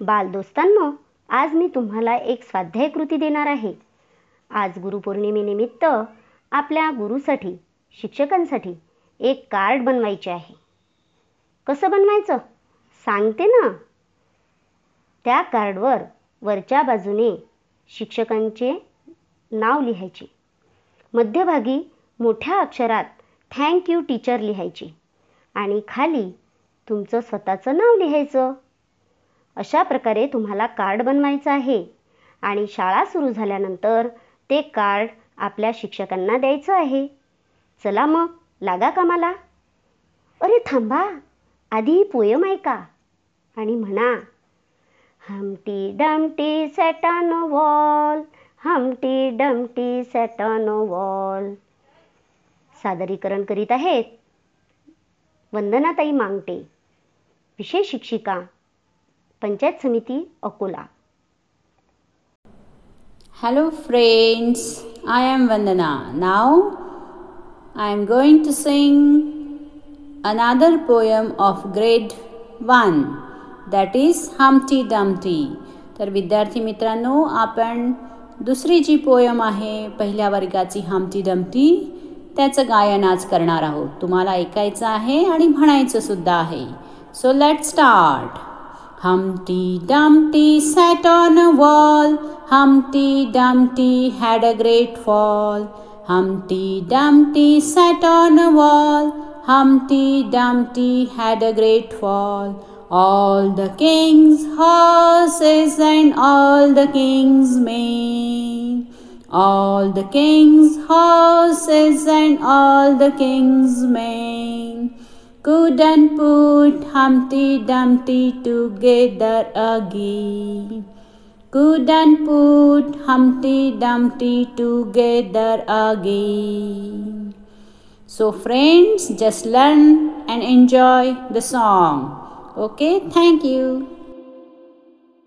बालदोस्तांनो आज मी तुम्हाला एक स्वाध्याय कृती देणार आहे. आज गुरुपौर्णिमेनिमित्त आपल्या गुरुसाठी शिक्षकांसाठी एक कार्ड बनवायचे आहे. कसं बनवायचं? सांगते ना. त्या कार्डवर वरच्या बाजूने शिक्षकांचे नाव लिहायचे. मध्यभागी मोठ्या अक्षरात थँक यू टीचर लिहायचे. आणि खाली तुमचं स्वतःचं नाव लिहायचं. अशा प्रकारे तुम्हाला कार्ड बनवायचं आहे. आणि शाळा सुरू झाल्यानंतर ते कार्ड आपल्या शिक्षकांना द्यायचं आहे. चला मग लागा कामाला. अरे थांबा आधी ही पोयम ऐका. आणि म्हणा Humpty Dumpty sat wall Humpty Dumpty sat on wall सादरीकरण करीत आहेत. वंदनाताई मांगटे विषय शिक्षिका पंचायत समिती Akola. Hello friends I am Vandana now I am going to sing another poem of grade one that is Humpty Dumpty तर विद्यार्थी मित्रांनो आपण दुसरी जी पोयम आहे पहिल्या वर्गाची हमटी डमटी त्याचं गायन आज करणार आहोत. तुम्हाला ऐकायचं आहे आणि म्हणायचं सुद्धा आहे. So let start Humpty Dumpty sat on a wall. Humpty Dumpty had a great fall. Humpty Dumpty sat on a wall. Humpty Dumpty had a great fall. All the king's horses and all the king's men. All the king's horses and all the king's men couldn't put Humpty Dumpty together again. Couldn't put Humpty Dumpty together again. So, friends, just learn and enjoy the song. Okay, thank you.